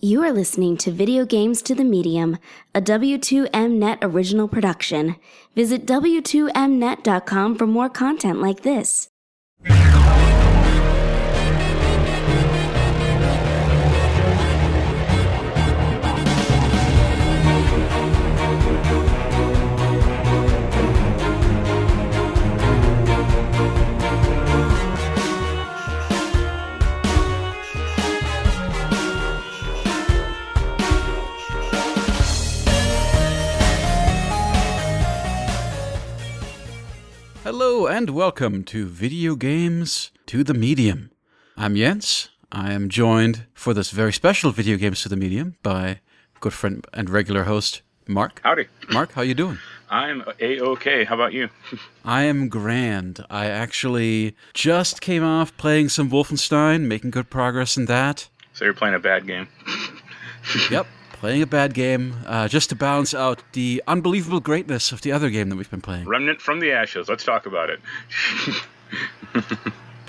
You are listening to Video Games to the Medium, a W2Mnet original production. Visit W2Mnet.com for more content like this. Hello and welcome to Video Games to the Medium. I'm Jens. I am joined for this very special Video Games to the Medium by good friend and regular host Marc. Howdy. Marc, how you doing? I'm a-okay. How about you? I am grand. I actually just came off playing some Wolfenstein, making good progress in that. So you're playing a bad game. Yep, playing a bad game uh, just to balance out the unbelievable greatness of the other game that we've been playing. Remnant from the Ashes. Let's talk about it.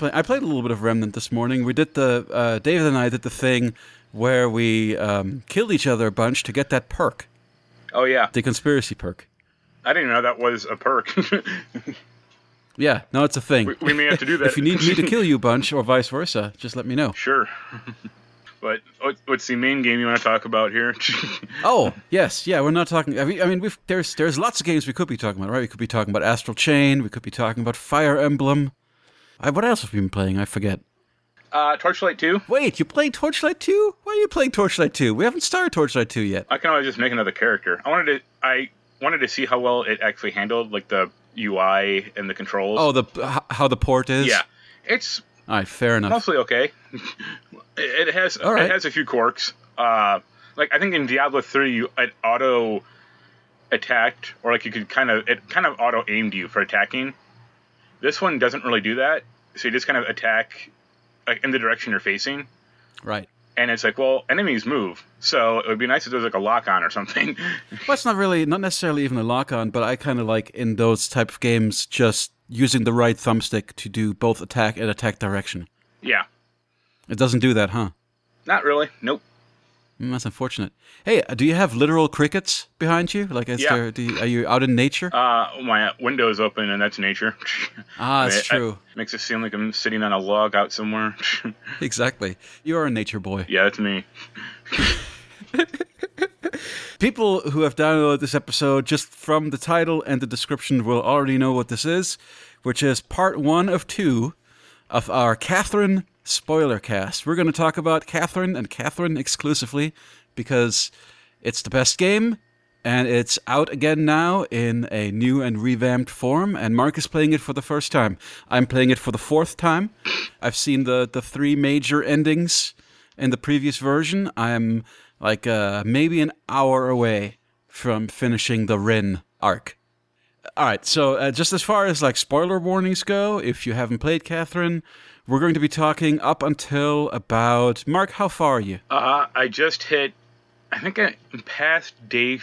I played a little bit of Remnant this morning. We did the uh, David and I did the thing where we um, killed each other a bunch to get that perk, Oh yeah, the conspiracy perk. I didn't know that was a perk. Yeah, no, it's a thing. we, we may have to do that. if you need me to kill you a bunch or vice versa, just let me know. sure. But what's the main game you want to talk about here? Oh, yes, yeah, we're not talking. I mean, I mean we've, there's there's lots of games we could be talking about, right? We could be talking about Astral Chain. We could be talking about Fire Emblem. I, what else have we been playing? I forget. uh, Torchlight 2. Wait, you played Torchlight 2? Why are you playing Torchlight 2? We haven't started Torchlight 2 yet. I can always just make another character. I wanted to. I wanted to see how well it actually handled like the UI and the controls. Oh, the how the port is. yeah, it's All right, fair enough. mostly okay. it has right. it has a few quirks. Uh, like I think in Diablo three, you it auto attacked, or like you could kind of it kind of auto aimed you for attacking. This one doesn't really do that, so you just kind of attack like in the direction you're facing, Right. and it's like, well, enemies move, so it would be nice if there was like a lock on or something. Well, it's not really, not necessarily even a lock on, but I kind of like in those type of games just using the right thumbstick to do both attack and attack direction. yeah, It doesn't do that, huh? not really. Nope. Mm, that's unfortunate. Hey, uh, do you have literal crickets behind you? Like, is Yeah. there? Do you, are you out in nature? Uh, my window's open, and that's nature. ah, that's It- it true. makes it seem like I'm sitting on a log out somewhere. exactly. You are a nature boy. yeah, that's me. People who have downloaded this episode just from the title and the description will already know what this is, which is part one of two of our Catherine spoiler cast. We're going to talk about Catherine and Catherine exclusively because it's the best game and it's out again now in a new and revamped form. And Marc is playing it for the first time. I'm playing it for the fourth time. I've seen the, the three major endings in the previous version. I'm like uh, maybe an hour away from finishing the Rin arc. All right, so uh, just as far as like spoiler warnings go, if you haven't played Catherine, we're going to be talking up until about Marc. How far are you? Uh, I just hit. I think I past day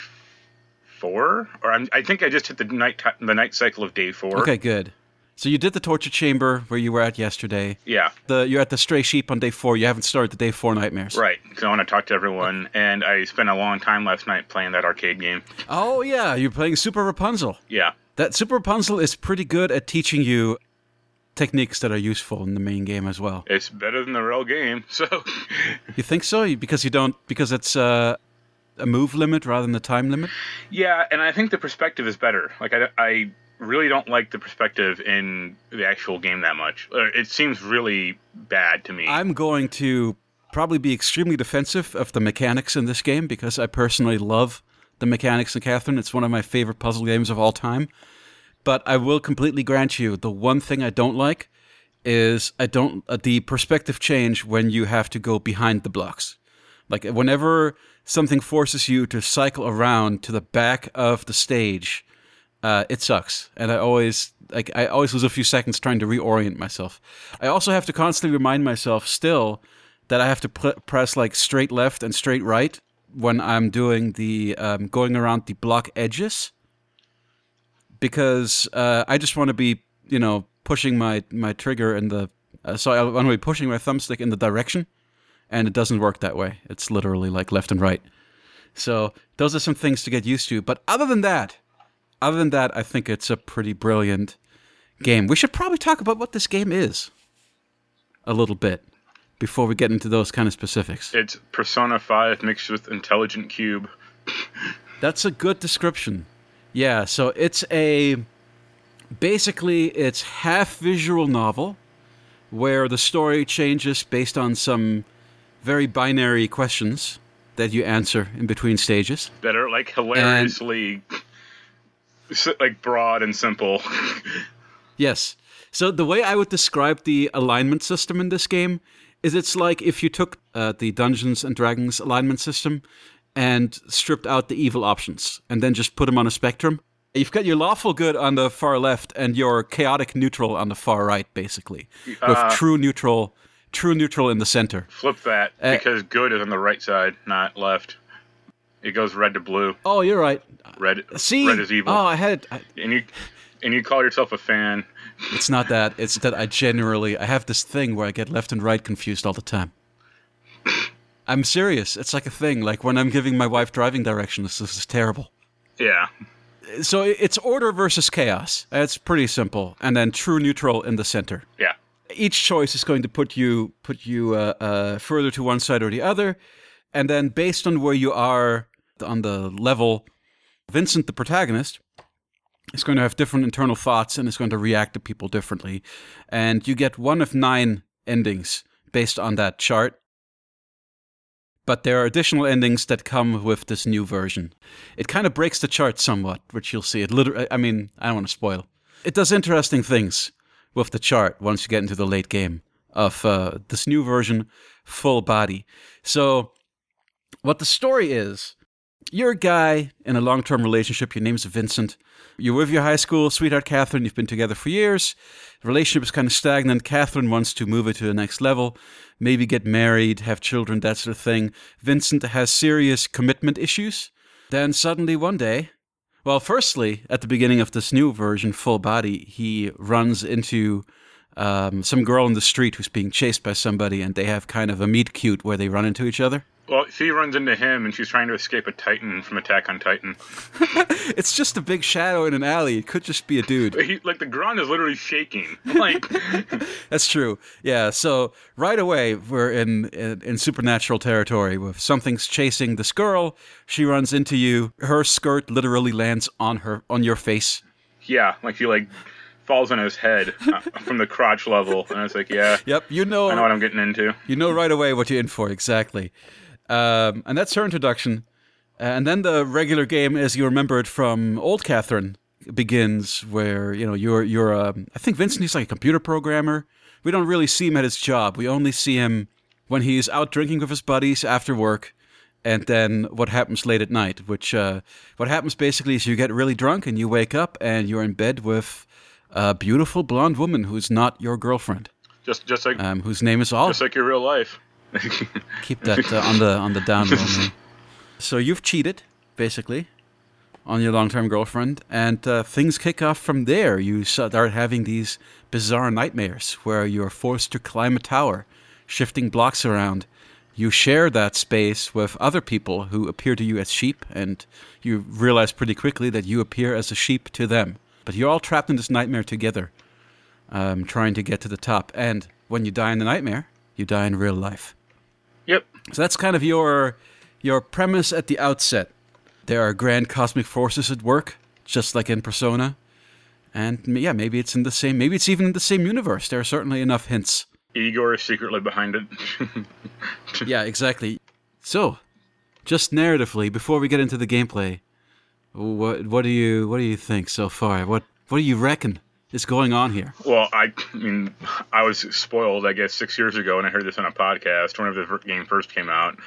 four, or I'm, I think I just hit the night the night cycle of day four. Okay, good. So you did the torture chamber where you were at yesterday. Yeah. The you're at the stray sheep on day four. You haven't started the day four nightmares. Right. So I want to talk to everyone, and I spent a long time last night playing that arcade game. Oh yeah, you're playing Super Rapunzel. Yeah. That Super Rapunzel is pretty good at teaching you techniques that are useful in the main game as well. It's better than the real game. So You think so? Because you don't because it's uh, a move limit rather than a time limit. yeah, and I think the perspective is better. Like I, I really don't like the perspective in the actual game that much. It seems really bad to me. I'm going to probably be extremely defensive of the mechanics in this game because I personally love the mechanics in Catherine. It's one of my favorite puzzle games of all time. But I will completely grant you the one thing I don't like is I don't uh, the perspective change when you have to go behind the blocks. Like whenever something forces you to cycle around to the back of the stage, uh, it sucks, and I always like I always lose a few seconds trying to reorient myself. I also have to constantly remind myself still that I have to pl- press like straight left and straight right when I'm doing the um, going around the block edges, because uh, I just want to be you know pushing my my trigger in the uh, so I want to be pushing my thumbstick in the direction and it doesn't work that way. It's literally like left and right. So those are some things to get used to. But other than that, other than that, I think it's a pretty brilliant game. We should probably talk about what this game is a little bit before we get into those kind of specifics. It's Persona 5 mixed with Intelligent Qube. That's a good description. Yeah, so it's a basically it's half visual novel where the story changes based on some very binary questions that you answer in between stages. That are like hilariously like broad and simple. yes. So the way I would describe the alignment system in this game is it's like if you took uh, the Dungeons and Dragons alignment system and stripped out the evil options and then just put them on a spectrum. You've got your lawful good on the far left and your chaotic neutral on the far right, basically, with Uh, true neutral, true neutral in the center. Flip that Uh, because good is on the right side, not left. It goes red to blue. Oh, you're right. Red, See, red is evil. Oh, I had. I, and you and you call yourself a fan. It's not that. It's that I generally I have this thing where I get left and right confused all the time. I'm serious. It's like a thing. Like when I'm giving my wife driving directions, this is terrible. Yeah. So it's order versus chaos. It's pretty simple, and then true neutral in the center. Yeah. Each choice is going to put you put you uh, uh, further to one side or the other, and then based on where you are on the level, Vincent, the protagonist, is going to have different internal thoughts and is going to react to people differently, and you get one of nine endings based on that chart. But there are additional endings that come with this new version. It kind of breaks the chart somewhat, which you'll see. It literally, I mean, I don't want to spoil. It does interesting things with the chart once you get into the late game of uh, this new version, full body. So, what the story is, you're a guy in a long term relationship. Your name's Vincent. You're with your high school sweetheart, Catherine. You've been together for years. The relationship is kind of stagnant. Catherine wants to move it to the next level, maybe get married, have children, that sort of thing. Vincent has serious commitment issues. Then suddenly one day, well, firstly, at the beginning of this new version, full body, he runs into um, some girl in the street who's being chased by somebody, and they have kind of a meet cute where they run into each other. Well, she runs into him, and she's trying to escape a Titan from Attack on Titan. It's just a big shadow in an alley. It could just be a dude. He, like the ground is literally shaking. Like, That's true. Yeah. So right away we're in, in in supernatural territory with something's chasing this girl. She runs into you. Her skirt literally lands on her on your face. yeah, like she like falls on his head uh, from the crotch level, and it's like, yeah, Yep. You know. I know what. I'm getting into. You know right away what you're in for. Exactly. Um, and that's her introduction. And then the regular game, as you remember it from old Catherine, begins where you know you're you're. Um, I think Vincent he's like a computer programmer. We don't really see him at his job. We only see him when he's out drinking with his buddies after work, and then what happens late at night. Which uh, what happens basically is you get really drunk and you wake up and you're in bed with a beautiful blonde woman who's not your girlfriend, Just, just like, um, whose name is Olive. just like your real life. Keep that uh, on the on the down low. So you've cheated, basically, on your long-term girlfriend, and uh, things kick off from there. You start having these bizarre nightmares where you're forced to climb a tower, shifting blocks around. You share that space with other people who appear to you as sheep, and you realize pretty quickly that you appear as a sheep to them. But you're all trapped in this nightmare together, um, trying to get to the top. And when you die in the nightmare, you die in real life. So that's kind of your your premise at the outset. There are grand cosmic forces at work, just like in Persona. And yeah, maybe it's in the same maybe it's even in the same universe. There are certainly enough hints. Igor is secretly behind it. yeah, exactly. So, just narratively, before we get into the gameplay, what what do you what do you think so far? What what do you reckon is going on here? well, I, I mean, I was spoiled, I guess, six years ago, and I heard this on a podcast whenever the game first came out.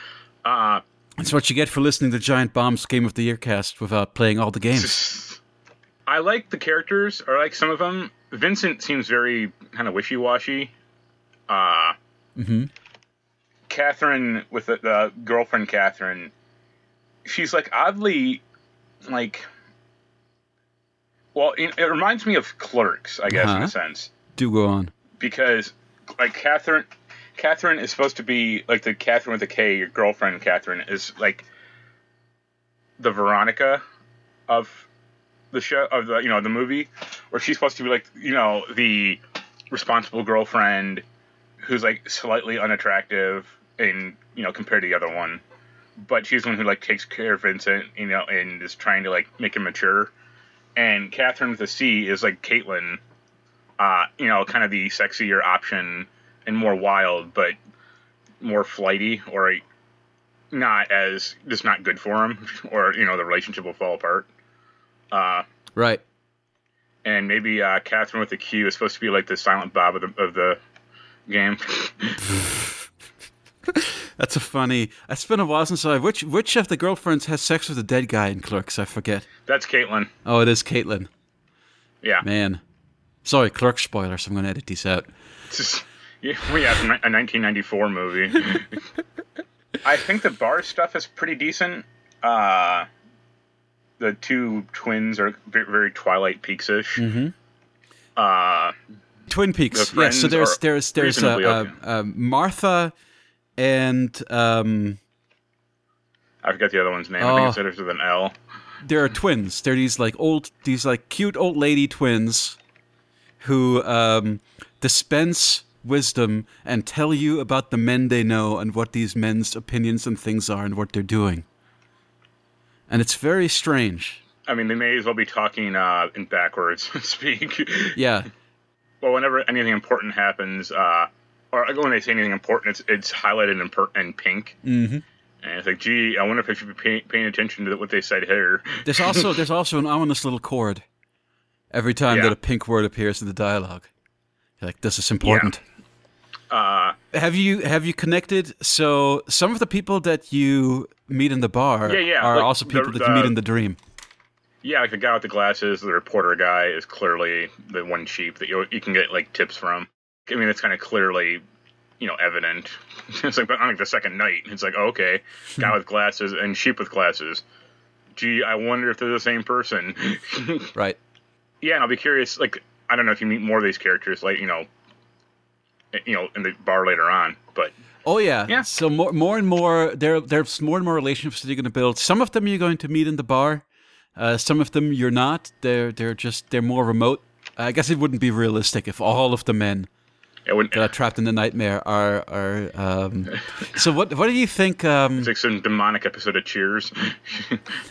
Uh, That's what you get for listening to Giant Bomb's Game of the Year cast without playing all the games. I like the characters, or like some of them. Vincent seems very kind of wishy-washy. Uh, hmm Catherine with the, the girlfriend Catherine, she's like oddly like. Well, it, it reminds me of Clerks, I guess, in Uh-huh. a sense, Do go on. because like Catherine, Catherine is supposed to be like the Catherine with a K. Your girlfriend Catherine is like the Veronica of the show of the you know the movie, where she's supposed to be like you know the responsible girlfriend who's like slightly unattractive and you know compared to the other one, but she's the one who like takes care of Vincent, you know, and is trying to like make him mature. And Catherine with a C is like Caitlin, uh, you know, kind of the sexier option and more wild, but more flighty or not as just not good for him, or you know the relationship will fall apart. Uh, Right. and maybe uh, Catherine with the Q is supposed to be like the Silent Bob of the of the game. That's a funny. It's been a while since I. Which which of the girlfriends has sex with the dead guy in Clerks? I forget. That's Caitlin. Oh, it is Caitlin. Yeah. Man, sorry, Clerks spoilers. I'm going to edit these out. Just- yeah, yeah, it's a 1994 movie. I think the bar stuff is pretty decent. Uh, the two twins are very Twilight Peaks-ish. Mm-hmm. Uh, Twin Peaks. The Yes. So there's there's there's uh, uh, Martha and um, I forget the other one's name. I Oh. think it starts with an L. there are twins. They're these like old, these like cute old lady twins who um, dispense wisdom and tell you about the men they know and what these men's opinions and things are and what they're doing. And it's very strange. I mean, they may as well be talking uh, in backwards speak. Yeah. well, whenever anything important happens, uh, or when they say anything important, it's it's highlighted in, per- in pink. hmm And it's like, gee, I wonder if I should be pay- paying attention to what they said here. There's also there's also an ominous little chord every time Yeah. that a pink word appears in the dialogue. You're like, this is important. Uh, Have you have you connected? So some of the people that you meet in the bar Yeah, yeah, are like also the- people that you meet the- in the dream. yeah, like the guy with the glasses, the reporter guy, is clearly the one sheep that you you can get like tips from. I mean, it's kind of clearly, you know, evident. it's like on like the second night, it's like, okay, guy with glasses and sheep with glasses. Gee, I wonder if they're the same person. Right. yeah, and I'll be curious. Like, I don't know if you meet more of these characters, like you know, eh, you know, in the bar later on. But Oh yeah. Yeah. So more more and more there there's more and more relationships that you're going to build. Some of them you're going to meet in the bar. Uh, some of them you're not. They're they're just they're more remote. I guess it wouldn't be realistic if all of the men. That are trapped in the nightmare are are. Um, so what what do you think? Um, It's like some demonic episode of Cheers.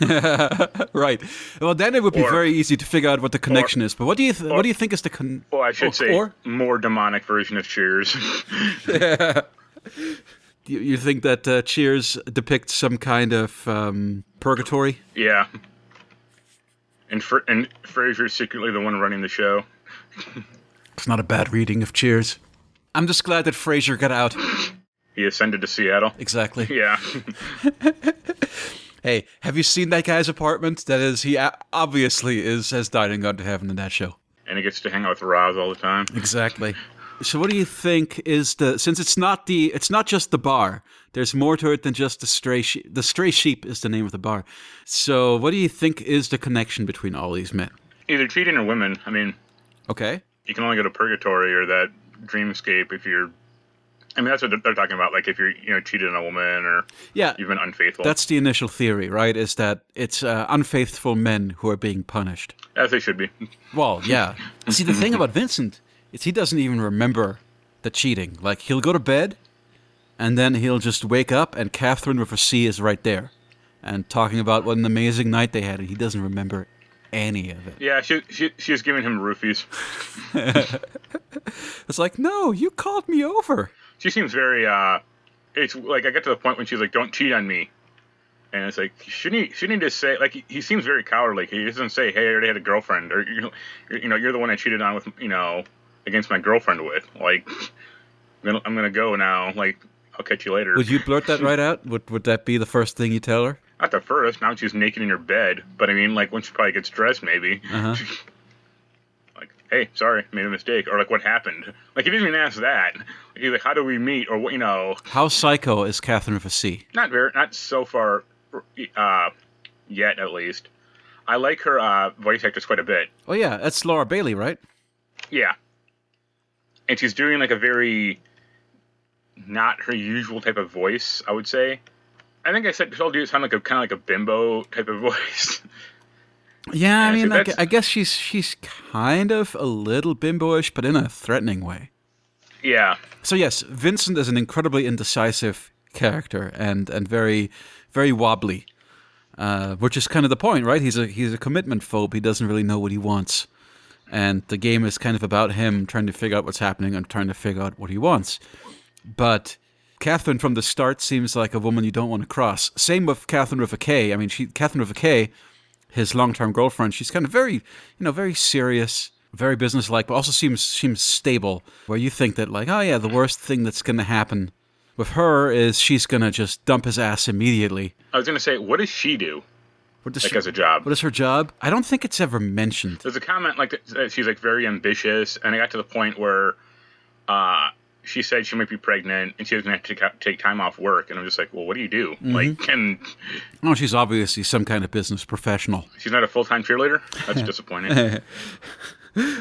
right. Well, then it would be Or- very easy to figure out what the connection is. But what do you th- what do you think is the con? Well, I should say or more demonic version of Cheers. you, you think that uh, Cheers depicts some kind of um, purgatory? yeah. And Fr- and Frasier's secretly the one running the show. It's not a bad reading of Cheers. I'm just glad that Frasier got out. He ascended to Seattle. Exactly. Yeah. Hey, have you seen that guy's apartment? That is, he obviously is has died and gone to heaven in that show. and he gets to hang out with Roz all the time. Exactly. So, what do you think is the since it's not the it's not just the bar? There's more to it than just the stray sheep. The stray sheep is the name of the bar. So, what do you think is the connection between all these men? Either cheating or women. I mean, Okay. You can only go to purgatory or that dreamscape if you're. I mean, that's what they're- talking about. Like if you're, you know, cheated on a woman or Yeah, you've been unfaithful. that's the initial theory, right? Is that it's uh, unfaithful men who are being punished. as they should be. Well, yeah. See, the thing about Vincent is he doesn't even remember the cheating. Like, he'll go to bed, and then he'll just wake up, and Catherine with a C is right there, and talking about what an amazing night they had, and he doesn't remember any of it. Yeah, she she she was giving him roofies. It's like, no, you called me over. She seems very. uh It's like I get to the point when she's like, "Don't cheat on me," and it's like, shouldn't he? Shouldn't he just say like he, he seems very cowardly. He doesn't say, "Hey, I already had a girlfriend," or you know, you know, you're the one I cheated on with, you know, against my girlfriend with. Like, I'm gonna, I'm gonna go now. Like, I'll catch you later. Would you blurt that right out? Would would that be the first thing you tell her? Not the first. Now she's naked in her bed. But I mean, like when she probably gets dressed, maybe. Uh-huh. like, hey, sorry, made a mistake, or like what happened. Like he didn't even ask that. He's like, how do we meet, or what? You know, How psycho is Catherine C? not very, not so far, uh, yet at least. I like her uh, voice actress quite a bit. Oh yeah, that's Laura Bailey, right? Yeah, and she's doing like a very not her usual type of voice. I would say. I think I said told you it sounded like a kind of like a bimbo type of voice. Yeah, I mean, I, I guess she's she's kind of a little bimboish, but in a threatening way. yeah, So yes, Vincent is an incredibly indecisive character and and very very wobbly, uh, which is kind of the point, right? He's a he's a commitment phobe. He doesn't really know what he wants, and the game is kind of about him trying to figure out what's happening and trying to figure out what he wants. But Catherine from the start seems like a woman you don't want to cross. Same with Catherine with a K. I mean, she Catherine with a K, his long-term girlfriend. She's kind of very, you know, very serious, very businesslike, but also seems seems stable. Where you think that like, oh yeah, the worst thing that's going to happen with her is she's going to just dump his ass immediately. I was gonna say, what does she do? What does Like she, as a job? what is her job? I don't think it's ever mentioned. There's a comment like that that she's like very ambitious, and I got to the point where uh, she said she might be pregnant and she was have to take, take time off work, and I'm just like, well, what do you do? Mm-hmm. Like, and Oh, she's obviously some kind of business professional. she's not a full time cheerleader. That's disappointing.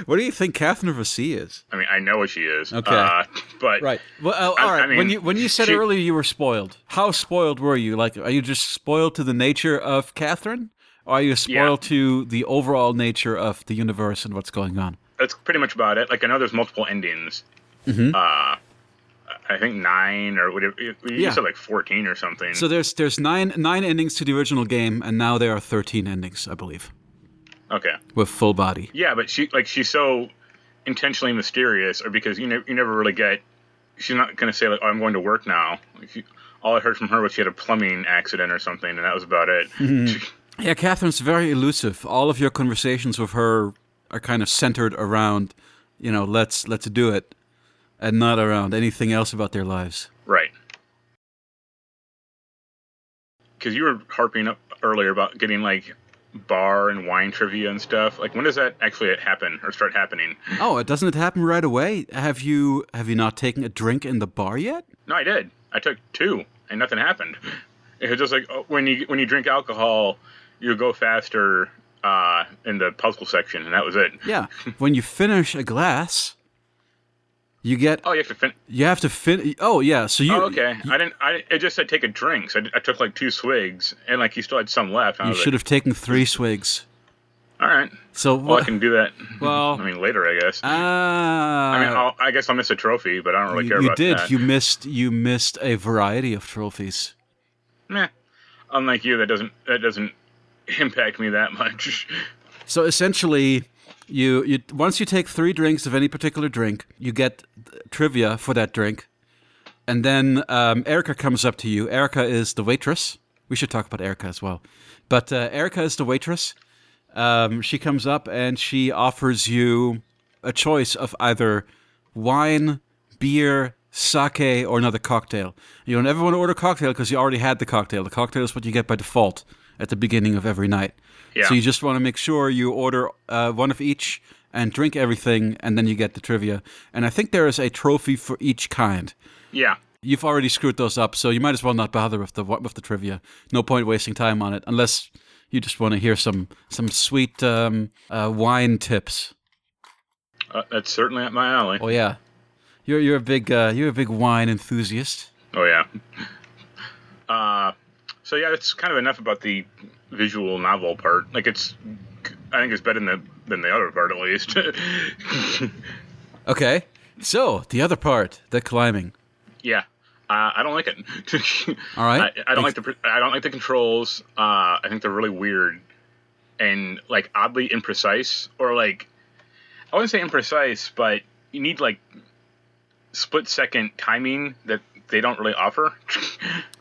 What do you think Catherine C is? I mean, I know what she is. Okay. uh, but Right. Well, uh, I- all right. I mean, when you when you said she- earlier you were spoiled, how spoiled were you? Like, are you just spoiled to the nature of Catherine, or are you spoiled to the overall nature of the universe and what's going on? that's pretty much about it. Like, I know there's multiple endings. Mm-hmm. Uh, I think nine or whatever. You Yeah. said like 14 or something. So there's there's nine nine endings to the original game, and now there are thirteen endings, I believe, okay. with full body. Yeah, but she like she's so intentionally mysterious, or because you know you never really get. She's not gonna say like, "Oh, I'm going to work now." Like, she, all I heard from her was she had a plumbing accident or something, and that was about it. Mm-hmm. Yeah, Catherine's very elusive. All of your conversations with her are kind of centered around, you know, let's let's do it, and not around anything else about their lives. right. Because you were harping up earlier about getting like bar and wine trivia and stuff. Like, when does that actually happen or start happening? Oh, it doesn't it happen right away? Have you have you not taken a drink in the bar yet? No, I did. I took two, and nothing happened. It was just like oh, when you when you drink alcohol, you go faster uh, in the puzzle section, and that was it. Yeah. when you finish a glass, you get Oh, you have to fin- you have to fin. Oh yeah. So you Oh, okay. I didn't. I it just said take a drink, so I, I took like two swigs, and like he still had some left. You should like, have taken three swigs. All right. So Well, I can do that. Well- I mean later, I guess. Ah. I mean, I'll, I guess I'll miss a trophy, but I don't really you, care you about did. that. You missed. You missed a variety of trophies. Meh. Unlike you, that doesn't that doesn't impact me that much. So essentially, you you once you take three drinks of any particular drink, you get trivia for that drink, and then um, Erica comes up to you. Erica is the waitress. We should talk about Erica as well, but uh, Erica is the waitress. Um, she comes up and she offers you a choice of either wine, beer, sake, or another cocktail. You don't ever want to order cocktail because you already had the cocktail. The cocktail is what you get by default at the beginning of every night. Yeah. So you just want to make sure you order uh, one of each and drink everything, and then you get the trivia. And I think there is a trophy for each kind. yeah. You've already screwed those up, so you might as well not bother with the with the trivia. No point wasting time on it, unless you just want to hear some some sweet um, uh, wine tips. Uh, that's certainly at my alley. Oh yeah, you're you're a big uh, you're a big wine enthusiast. Oh yeah. Uh, so yeah, that's kind of enough about the visual novel part. Like it's, I think it's better than the than the other part at least. Okay, so the other part, the climbing. yeah, uh, I don't like it. All right. I, I don't like the I don't like the controls. Uh, I think they're really weird and like oddly imprecise, or like I wouldn't say imprecise, but you need like split second timing that they don't really offer.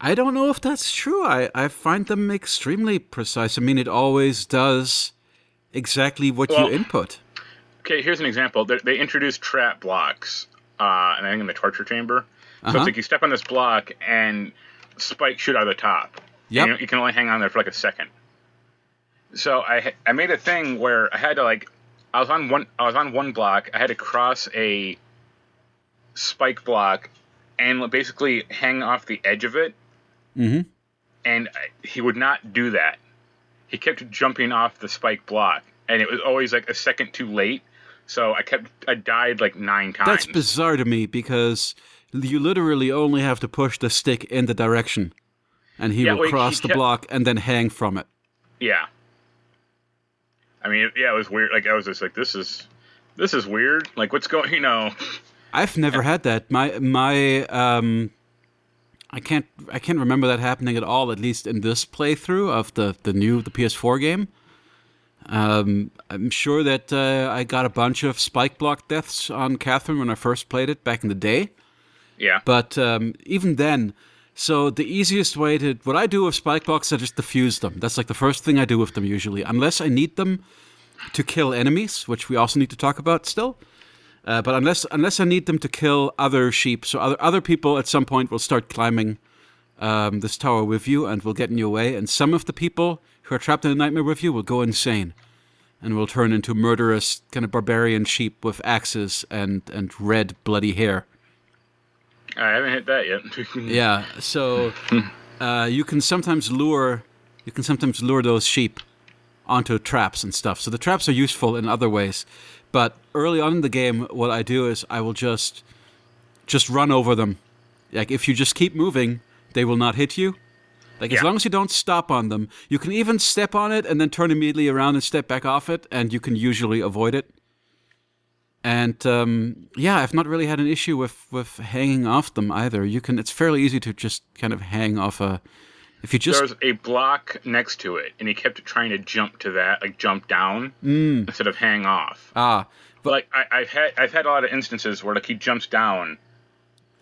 I don't know if that's true. I, I find them extremely precise. I mean, it always does exactly what Well- you input. Okay, here's an example. They, they introduced trap blocks, uh, and I think in the torture chamber. So Uh-huh. it's like you step on this block and spikes shoot out of the top. Yep. And You, you can only hang on there for like a second. So I I made a thing where I had to like I was on one I was on one block. I had to cross a spike block and basically hang off the edge of it. Mm-hmm. And he would not do that. He kept jumping off the spike block, and it was always like a second too late. So I kept I died like nine times. That's bizarre to me because you literally only have to push the stick in the direction, and he Yeah, will well, he cross the kept- block and then hang from it. Yeah. I mean, yeah, it was weird. Like I was just like, this is, this is weird. Like, what's going? You know, I've never had that. My my um, I can't I can't remember that happening at all. At least in this playthrough of the the new the PS4 game. Um, I'm sure that uh, I got a bunch of spike block deaths on Catherine when I first played it back in the day. yeah, But um, even then, so the easiest way to what I do with spike blocks, I just defuse them. That's like the first thing I do with them usually, unless I need them to kill enemies, which we also need to talk about still. Uh, but unless unless I need them to kill other sheep, so other other people at some point will start climbing um, this tower with you and will get in your way, and some of the people who are trapped in the nightmare with you will go insane and will turn into murderous kind of barbarian sheep with axes and and red bloody hair. I haven't hit that yet. Yeah, so uh, you can sometimes lure you can sometimes lure those sheep onto traps and stuff. So the traps are useful in other ways. But early on in the game, what I do is I will just just run over them. Like if you just keep moving, they will not hit you. Like as long as you don't stop on them, you can even step on it and then turn immediately around and step back off it, and you can usually avoid it. And um, yeah, I've not really had an issue with with hanging off them either. You can; it's fairly easy to just kind of hang off a. If you just there was a block next to it, and he kept trying to jump to that, like jump down instead of hang off. ah, But like I, I've had, I've had a lot of instances where like he jumps down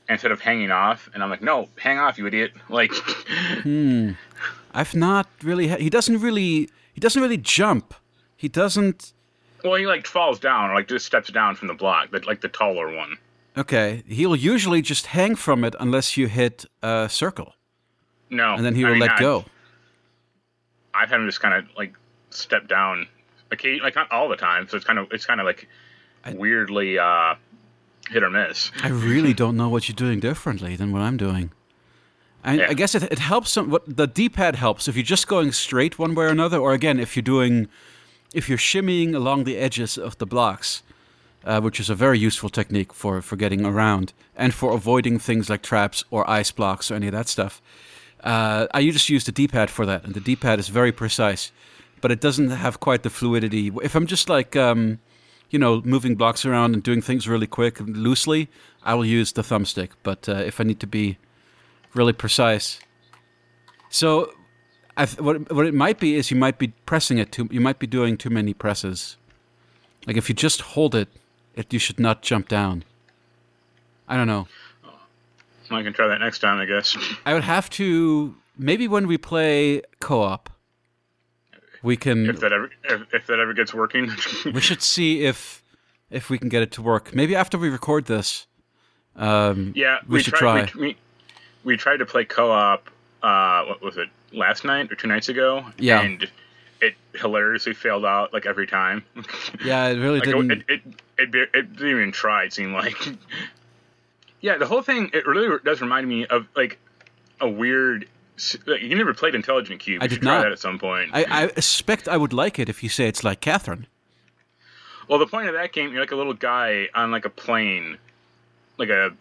instead of hanging off, and I'm like, no, hang off, you idiot! Like, I've not really. Ha- he doesn't really. He doesn't really jump. He doesn't. well, he like falls down or like just steps down from the block, but like the taller one. Okay, he'll usually just hang from it unless you hit a circle, No, and then he I will mean, let I- go. I've had him just kind of like step down, okay, like not all the time. So it's kind of it's kind of like I, weirdly uh, hit or miss. I really don't know what you're doing differently than what I'm doing. I, Yeah. I guess it, it helps. Some, what the D-pad helps if you're just going straight one way or another, or again if you're doing, if you're shimmying along the edges of the blocks, uh, which is a very useful technique for for getting around and for avoiding things like traps or ice blocks or any of that stuff. Uh, I just use the D-pad for that, and the D-pad is very precise, but it doesn't have quite the fluidity. If I'm just like, um, you know, moving blocks around and doing things really quick and loosely, I will use the thumbstick. But uh, if I need to be really precise, so what what it might be is you might be pressing it too. You might be doing too many presses. Like if you just hold it, it you should not jump down. I don't know. I can try that next time, I guess. I would have to maybe when we play co-op, we can if that ever if, if that ever gets working. we should see if if we can get it to work. Maybe after we record this. Um, yeah, we, should tried, try. We, we, we tried to play co-op. Uh, what was it? Last night or two nights ago? Yeah. and it hilariously failed out like every time. yeah, it really Like didn't. it, it, it, it, it didn't even try. It seemed like. Yeah, the whole thing. It really does remind me of like a weird. Like, you never played Intelligent Qube. I did not. that at some point. I, I expect I would like it if you say it's like Catherine. well, the point of that game, you're like a little guy on like a plane, like a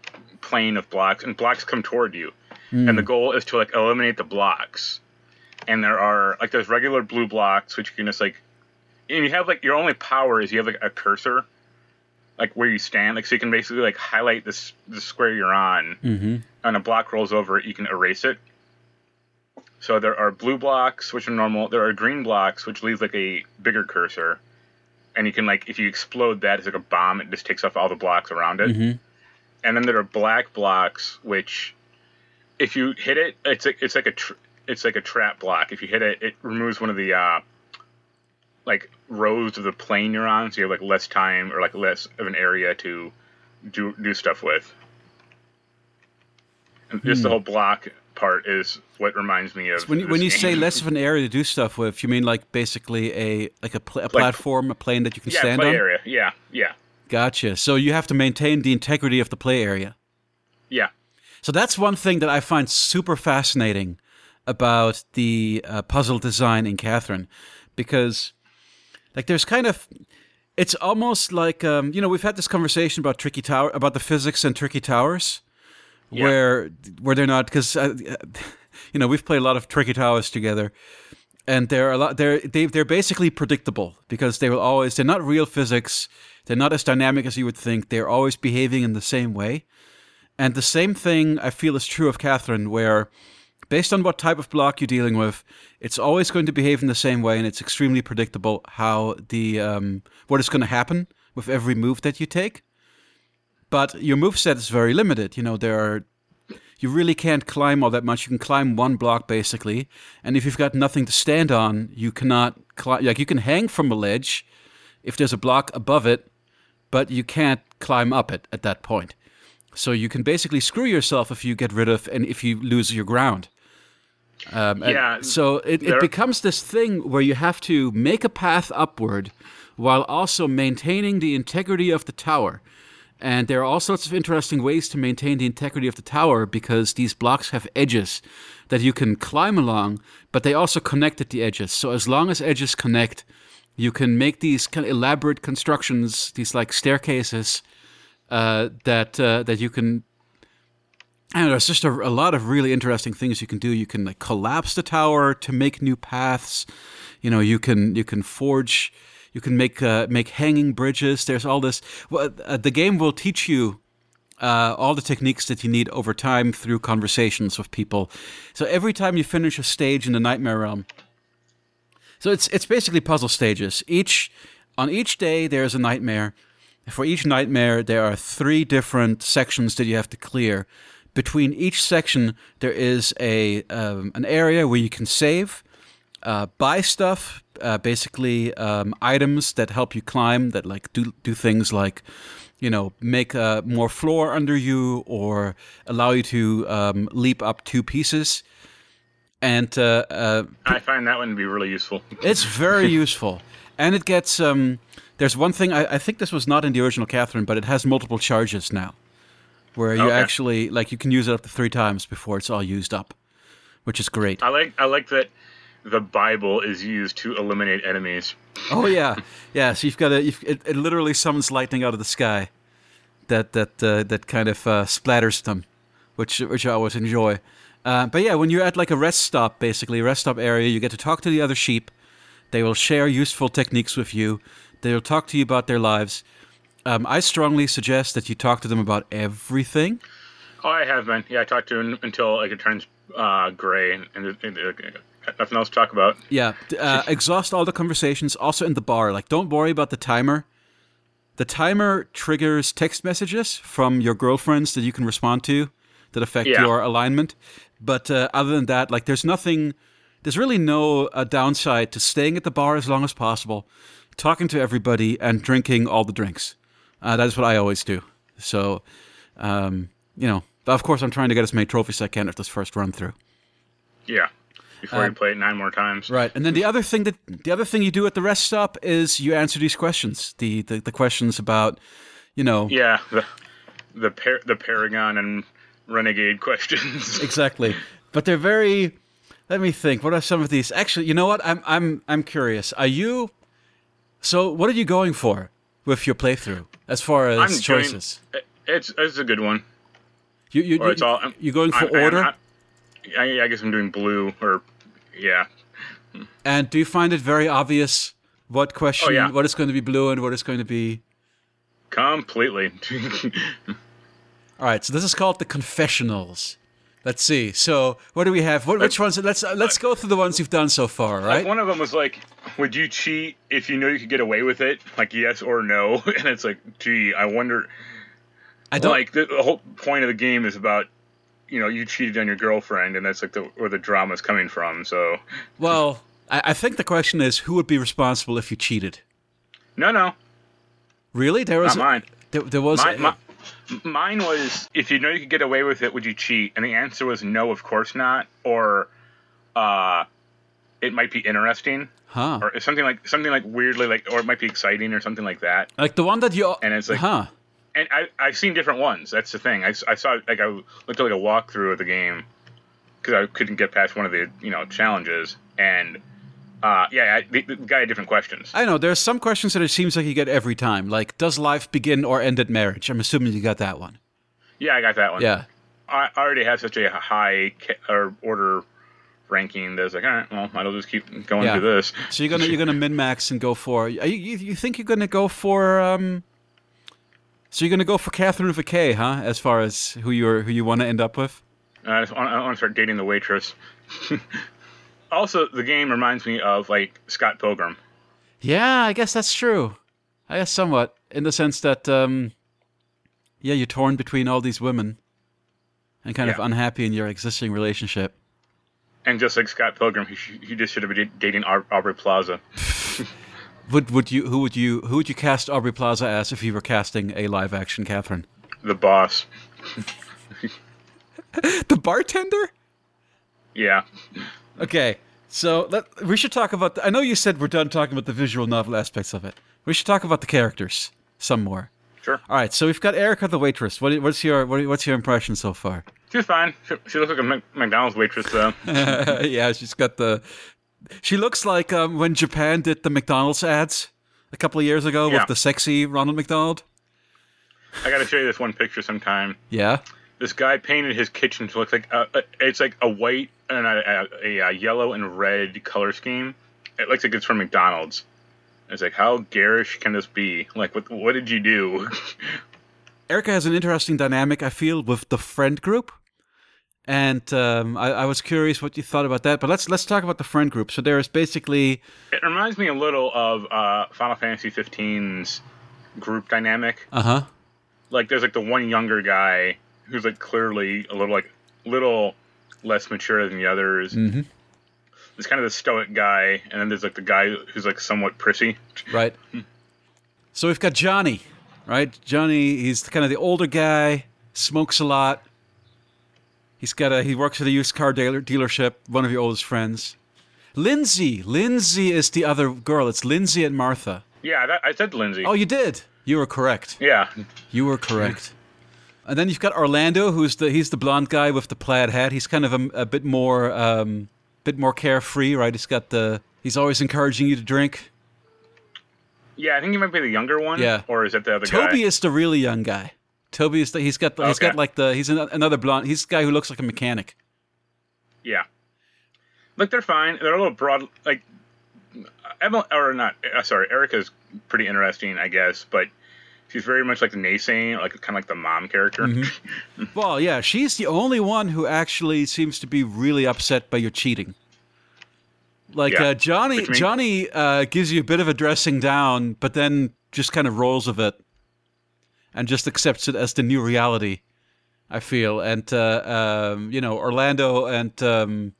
plane of blocks, and blocks come toward you, hmm. and the goal is to like eliminate the blocks. And there are like there's regular blue blocks which you can just like, and you have like your only power is you have like a cursor, like where you stand, like so you can basically like highlight this the square you're on, Mm-hmm. and a block rolls over it, you can erase it. So there are blue blocks, which are normal. There are green blocks, which leaves like a bigger cursor, and you can like if you explode that, it's like a bomb. It just takes off all the blocks around it. Mhm. And then there are black blocks, which if you hit it, it's like it's like a tr- it's like a trap block. If you hit it, it removes one of the uh, like rows of the plane you're on, so you have like less time or like less of an area to do do stuff with. And just Hmm. the whole block part is what reminds me of When you, when you say less of an area to do stuff with, you mean like basically a like a, pl- a platform, a plane that you can yeah stand play on. area yeah yeah Gotcha. So you have to maintain the integrity of the play area. yeah So that's one thing that I find super fascinating about the uh, puzzle design in Catherine, because like there's kind of it's almost like um, you know we've had this conversation about tricky tower about the physics and tricky towers, Yeah. where where they're not because uh, you know we've played a lot of tricky towers together. And they're a lot they're they, they're basically predictable because they will always they're not real physics. They're not as dynamic as you would think. They're always behaving in the same way. And the same thing i feel is true of catherine where based on what type of block you're dealing with it's always going to behave in the same way and it's extremely predictable how the um, what is going to happen with every move that you take but your move set is very limited you know there are you really can't climb all that much. You can climb one block basically, and if you've got nothing to stand on, you cannot climb. Like you can hang from a ledge if there's a block above it, but you can't climb up it at that point. So you can basically screw yourself if you get rid of and if you lose your ground. Um, Yeah, So it, it becomes this thing where you have to make a path upward while also maintaining the integrity of the tower. And there are all sorts of interesting ways to maintain the integrity of the tower because these blocks have edges that you can climb along, but they also connect at the edges. So as long as edges connect, you can make these kind of elaborate constructions, these like staircases uh, that uh, that you can. Know. There's just a, a lot of really interesting things you can do. You can like collapse the tower to make new paths. You know, you can you can forge, you can make uh, make hanging bridges. There's all this. Well, uh, the game will teach you uh, all the techniques that you need over time through conversations with people. So every time you finish a stage in the Nightmare Realm, so it's it's basically puzzle stages. Each on each day there's a nightmare. For each nightmare there are three different sections that you have to clear. Between each section there is a um, an area where you can save, uh, buy stuff, uh, basically um, items that help you climb that like do do things like you know make uh, more floor under you or allow you to um, leap up two pieces. And uh, uh, I find that one to be really useful. it's very useful, and it gets. Um, there's one thing I, I think this was not in the original Catherine, but it has multiple charges now, where you Okay. actually like you can use it up to three times before it's all used up, which is great. I like I like that the Bible is used to eliminate enemies. Oh yeah, yeah. So you've got a. You've, it, it literally summons lightning out of the sky, that that uh, that kind of uh, splatters them, which which I always enjoy. Uh, but yeah, when you're at like a rest stop, basically a rest stop area, you get to talk to the other sheep. They will share useful techniques with you. They'll talk to you about their lives. Um, I strongly suggest that you talk to them about everything. Oh, I have been. Yeah, I talked to him until like it turns uh, gray and, and, and, uh, nothing else to talk about. Yeah, uh, exhaust all the conversations. Also in the bar, like don't worry about the timer. The timer triggers text messages from your girlfriends that you can respond to that affect Yeah. your alignment. But uh, other than that, like there's nothing. There's really no uh, downside to staying at the bar as long as possible, talking to everybody, and drinking all the drinks. Uh, that is what I always do. So, um, you know, of course, I'm trying to get as many trophies as I can at this first run through. Yeah, before Um, you play it nine more times. Right, and then the other thing that the other thing you do at the rest stop is you answer these questions. The the, the questions about, you know, Yeah, the the par- the Paragon and Renegade questions. exactly. But they're very. Let me think. What are some of these? Actually, you know what? I'm I'm I'm curious. Are you? So, what are you going for with your playthrough as far as I'm doing- choices? It's it's a good one. you you Or it's you, all. I'm- you going for I'm- I'm order? I, I guess I'm doing blue or yeah. and do you find it very obvious what question, Oh, yeah. what is going to be blue and what is going to be? Completely. All right, so this is called the confessionals. Let's see. So, what do we have? What, which ones? Let's uh, let's go through the ones you've done so far. Right? Like one of them was like, "Would you cheat if you know you could get away with it?" Like yes or no, and it's like, "Gee, I wonder." I don't Like the, the whole point of the game is about, you know, you cheated on your girlfriend, and that's like the where the drama is coming from. So, Well, I, I think the question is who would be responsible if you cheated? no, no, Really? There was not mine. There, there was My, a- my, mine was if you know you could get away with it, would you cheat? And the answer was no, of course not. Or, uh, it might be interesting, huh? or something like something like weirdly like, or it might be exciting, or something like that. Like the one that you And it's like- huh? and I, I've seen different ones. That's the thing. I, I saw like I looked at like a walkthrough of the game because I couldn't get past one of the you know challenges, and uh, yeah, I, the, the guy had different questions. I know there's some questions that it seems like you get every time. Like, does life begin or end at marriage? I'm assuming you got that one. Yeah, I got that one. Yeah. I already have such a high ca- or order ranking it's like, all right, well, I'll just keep going Yeah. through this. So you're gonna you're gonna min max and go for. You, you you think you're gonna go for um. So you're gonna go for Catherine Vickay, huh? As far as who you're who you want to end up with. I just want, I want to start dating the waitress. also, the game reminds me of like Scott Pilgrim. Yeah, I guess that's true. I guess somewhat in the sense that um, yeah, you're torn between all these women, and kind of unhappy in your existing relationship. And just like Scott Pilgrim, he, sh- he just should have been dating Au- Aubrey Plaza. Would would you who would you who would you cast Aubrey Plaza as if you were casting a live action Catherine? The boss. The bartender? Yeah. Okay, so let, we should talk about. The, I know you said we're done talking about the visual novel aspects of it. We should talk about the characters some more. Sure. All right, so we've got Erica the waitress. What, what's your what, what's your impression so far? She's fine. She, she looks like a Mc- McDonald's waitress, though. yeah, she's got the. She looks like um, when Japan did the McDonald's ads a couple of years ago Yeah. with the sexy Ronald McDonald. I got to show you this one picture sometime. Yeah. This guy painted his kitchen to look like a, a, it's like a white and a, a, a yellow and red color scheme. It looks like it's from McDonald's. It's like how garish can this be? Like what what did you do? Erica has an interesting dynamic, I feel, with the friend group. And um, I, I was curious what you thought about that. But let's let's talk about the friend group. So there is basically it reminds me a little of uh, Final Fantasy 15's group dynamic. uh huh. Like there's like the one younger guy who's like clearly a little like little less mature than the others. Mm-hmm. There's kind of the stoic guy, and then there's like the guy who's like somewhat prissy. Right. So we've got Johnny, right? Johnny, he's kind of the older guy, smokes a lot. He's got a he works at a used car dealer, dealership. One of your oldest friends. Lindsay, Lindsay is the other girl. It's Lindsay and Martha. Yeah, that, I said Lindsay. Oh, you did. You were correct. yeah, You were correct. And then you've got Orlando, who's the he's the blonde guy with the plaid hat. He's kind of a, a bit more um, bit more carefree, right? He's got the he's always encouraging you to drink. yeah. I think he might be the younger one. Yeah. Or is that the other Toby guy? Toby is the really young guy. Toby is the, he's got he's got like the he's another blonde. He's the guy who looks like a mechanic. Yeah. Like they're fine. They're a little broad. Like Emma or not? Uh, sorry, Erica's pretty interesting, I guess, but she's very much like the naysaying, like kind of like the mom character. Mm-hmm. Well, yeah, she's the only one who actually seems to be really upset by your cheating. Like Yeah. uh, Johnny, Johnny uh, gives you a bit of a dressing down, but then just kind of rolls with it, and just accepts it as the new reality. I feel, and uh, um, you know, Orlando and um,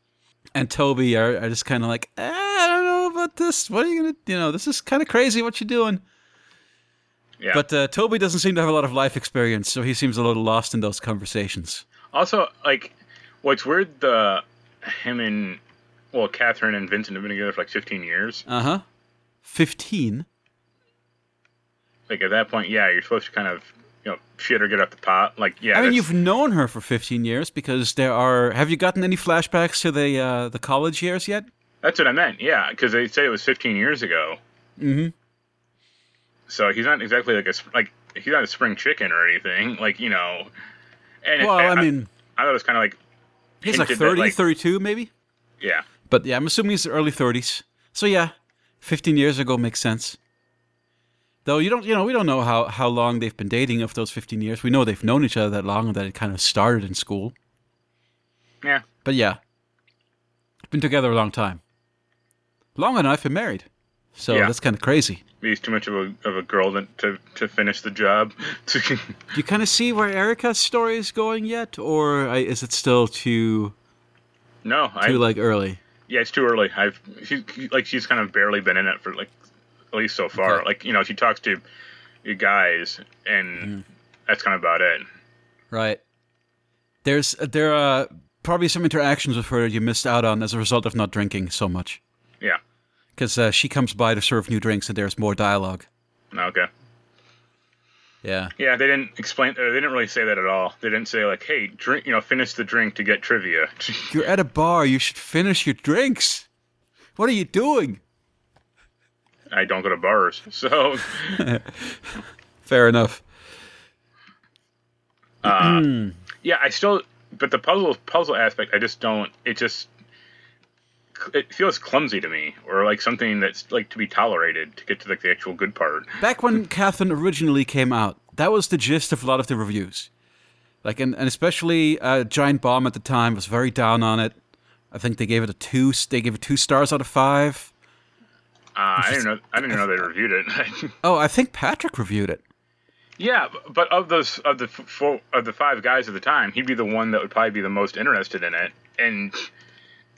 and Toby are, are just kind of like, eh, I don't know about this. What are you gonna, you know, this is kind of crazy. What you doing? Yeah. But uh, Toby doesn't seem to have a lot of life experience, so he seems a little lost in those conversations. also, like, what's weird? The him and well, Catherine and Vincent have been together for like 15 years. Uh huh. Fifteen. Like at that point, yeah, you're supposed to kind of you know shit or get off the pot. Like, yeah, I mean, you've known her for fifteen years because there are. Have you gotten any flashbacks to the uh, the college years yet? That's what I meant. Yeah, because they say it was 15 years ago. Mm-hmm. So he's not exactly like a like he's not a spring chicken or anything. Like you know. And it- Well, I mean, I thought it was kind of like he's like hinted that, 30, like- 32 maybe. yeah, But yeah, I'm assuming he's early thirties. So yeah, fifteen years ago makes sense. Though you don't, you know, we don't know how how long they've been dating of those fifteen years. We know they've known each other that long and that it kind of started in school. yeah. But yeah, been together a long time, long enough and married. So Yeah. that's kind of crazy. He's too much of a of a girl to to, to finish the job. Do you kind of see where Erica's story is going yet, or is it still too no, I too like early? yeah, it's too early. I've she, like she's kind of barely been in it for like at least so far. Okay. Like you know, she talks to you guys, and Mm-hmm. that's kind of about it. Right. There's there are probably some interactions with her that you missed out on as a result of not drinking so much. Yeah. Because uh, she comes by to serve new drinks, and there's more dialogue. Okay. Yeah. Yeah, they didn't explain. Uh, they didn't really say that at all. They didn't say like, "Hey, drink," you know, finish the drink to get trivia. You're at a bar. You should finish your drinks. What are you doing? I don't go to bars, so Fair enough. yeah, I still but the puzzle puzzle aspect, I just don't. It just it feels clumsy to me, or like something that's like to be tolerated to get to like the actual good part. Back when Catherine originally came out, that was the gist of a lot of the reviews. Like, and, and especially uh, Giant Bomb at the time was very down on it. I think they gave it a two. They gave it two stars out of five. Uh, I didn't know. I didn't know they reviewed it. Oh, I think Patrick reviewed it. yeah, but of those of the f- four, of the five guys at the time, he'd be the one that would probably be the most interested in it. And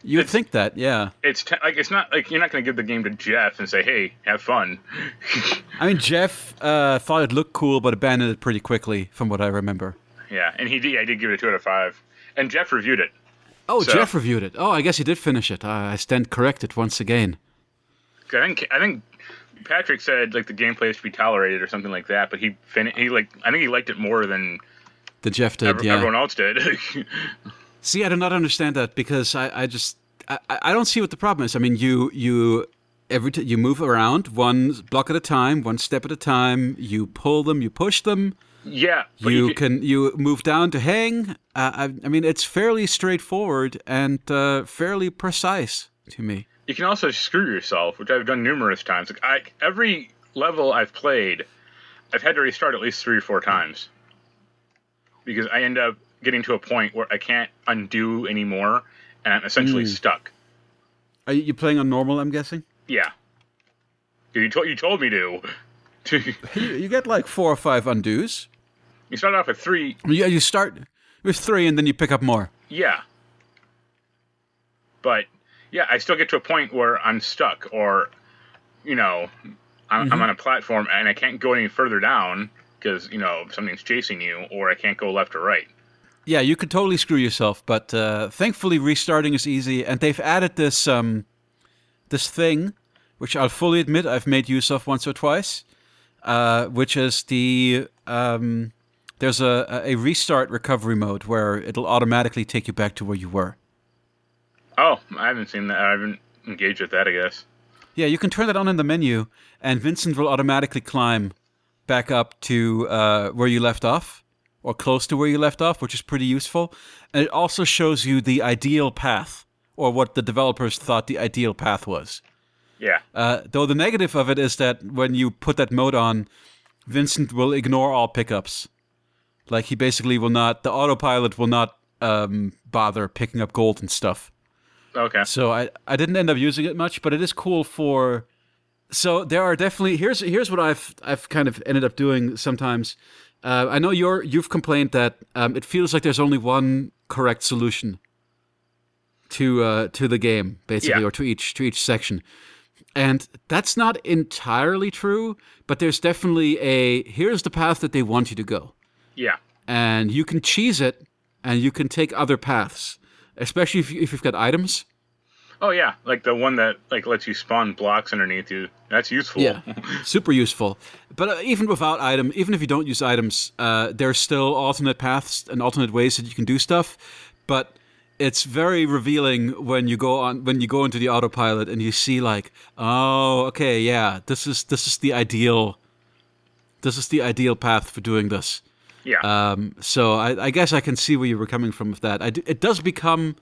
You would think that, yeah. it's te- like it's not like you're not going to give the game to Jeff and say, "Hey, have fun." I mean, Jeff uh, thought it looked cool, but abandoned it pretty quickly, from what I remember. yeah, and he did. I did give it a two out of five, and Jeff reviewed it. Oh, So- Jeff reviewed it. Oh, I guess he did finish it. I I stand corrected once again. I think I think Patrick said like the gameplay to be tolerated or something like that, but he fin- he like I think he liked it more than The Jeff did, ev- yeah. everyone else did. See, I do not understand that because I, I just I, I don't see what the problem is. I mean, you you every t- you move around one block at a time, one step at a time. You pull them, you push them. yeah, but you could- can you move down to hang. Uh, I, I mean, it's fairly straightforward and uh, fairly precise to me. You can also screw yourself, which I've done numerous times. Like I, every level I've played, I've had to restart at least three or four times because I end up getting to a point where I can't undo anymore, and I'm essentially Hmm. stuck. Are you playing on normal? I'm guessing. Yeah, you told you told me to. You, you get like four or five undos. you start off with three. You, you start with three, and then you pick up more. Yeah. But yeah, I still get to a point where I'm stuck, or you know, I'm, I'm on a platform and I can't go any further down because you know something's chasing you, or I can't go left or right. Yeah, you could totally screw yourself, but uh, thankfully restarting is easy, and they've added this um, this thing, which I'll fully admit I've made use of once or twice, uh, which is the um, there's a, a restart recovery mode where it'll automatically take you back to where you were. Oh, I haven't seen that. I haven't engaged with that. I guess. Yeah, you can turn that on in the menu, and Vincent will automatically climb back up to uh, where you left off, or close to where you left off, which is pretty useful. And it also shows you the ideal path, or what the developers thought the ideal path was. Yeah. Uh, though the negative of it is that when you put that mode on, Vincent will ignore all pickups. Like he basically will not, the autopilot will not um, bother picking up gold and stuff. Okay. So I, I didn't end up using it much, but it is cool for. So there are definitely here's here's what I've I've kind of ended up doing sometimes. Uh, I know you're you've complained that um, it feels like there's only one correct solution to uh, to the game, basically, Yeah. or to each to each section, and that's not entirely true. But there's definitely a here's the path that they want you to go Yeah. and you can cheese it and you can take other paths especially if, if you've got items. Oh yeah, like the one that like lets you spawn blocks underneath you. That's useful. yeah. Super useful. But uh, even without item even if you don't use items uh, there's still alternate paths and alternate ways that you can do stuff. But it's very revealing when you go on when you go into the autopilot and you see like oh okay yeah this is this is the ideal this is the ideal path for doing this yeah. Um, so I, I guess I can see where you were coming from with that. I d it does become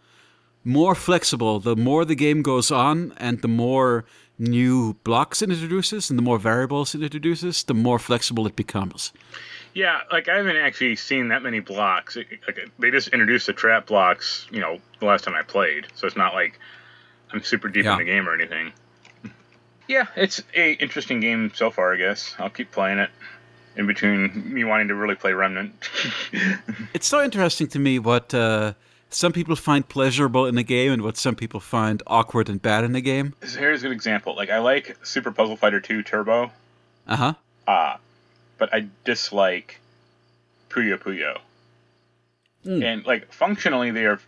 more flexible the more the game goes on, and the more new blocks it introduces, and the more variables it introduces, the more flexible it becomes. Yeah, like I haven't actually seen that many blocks. Like they just introduced the trap blocks, you know, the last time I played. So it's not like I'm super deep Yeah. in the game or anything. Yeah, it's a interesting game so far. I guess I'll keep playing it. In between me wanting to really play Remnant. It's so interesting to me what uh, some people find pleasurable in a game, and what some people find awkward and bad in a game. Here's a good example. Like I like Super Puzzle Fighter 2 Turbo, Uh huh. uh, but I dislike Puyo Puyo. And like functionally, they are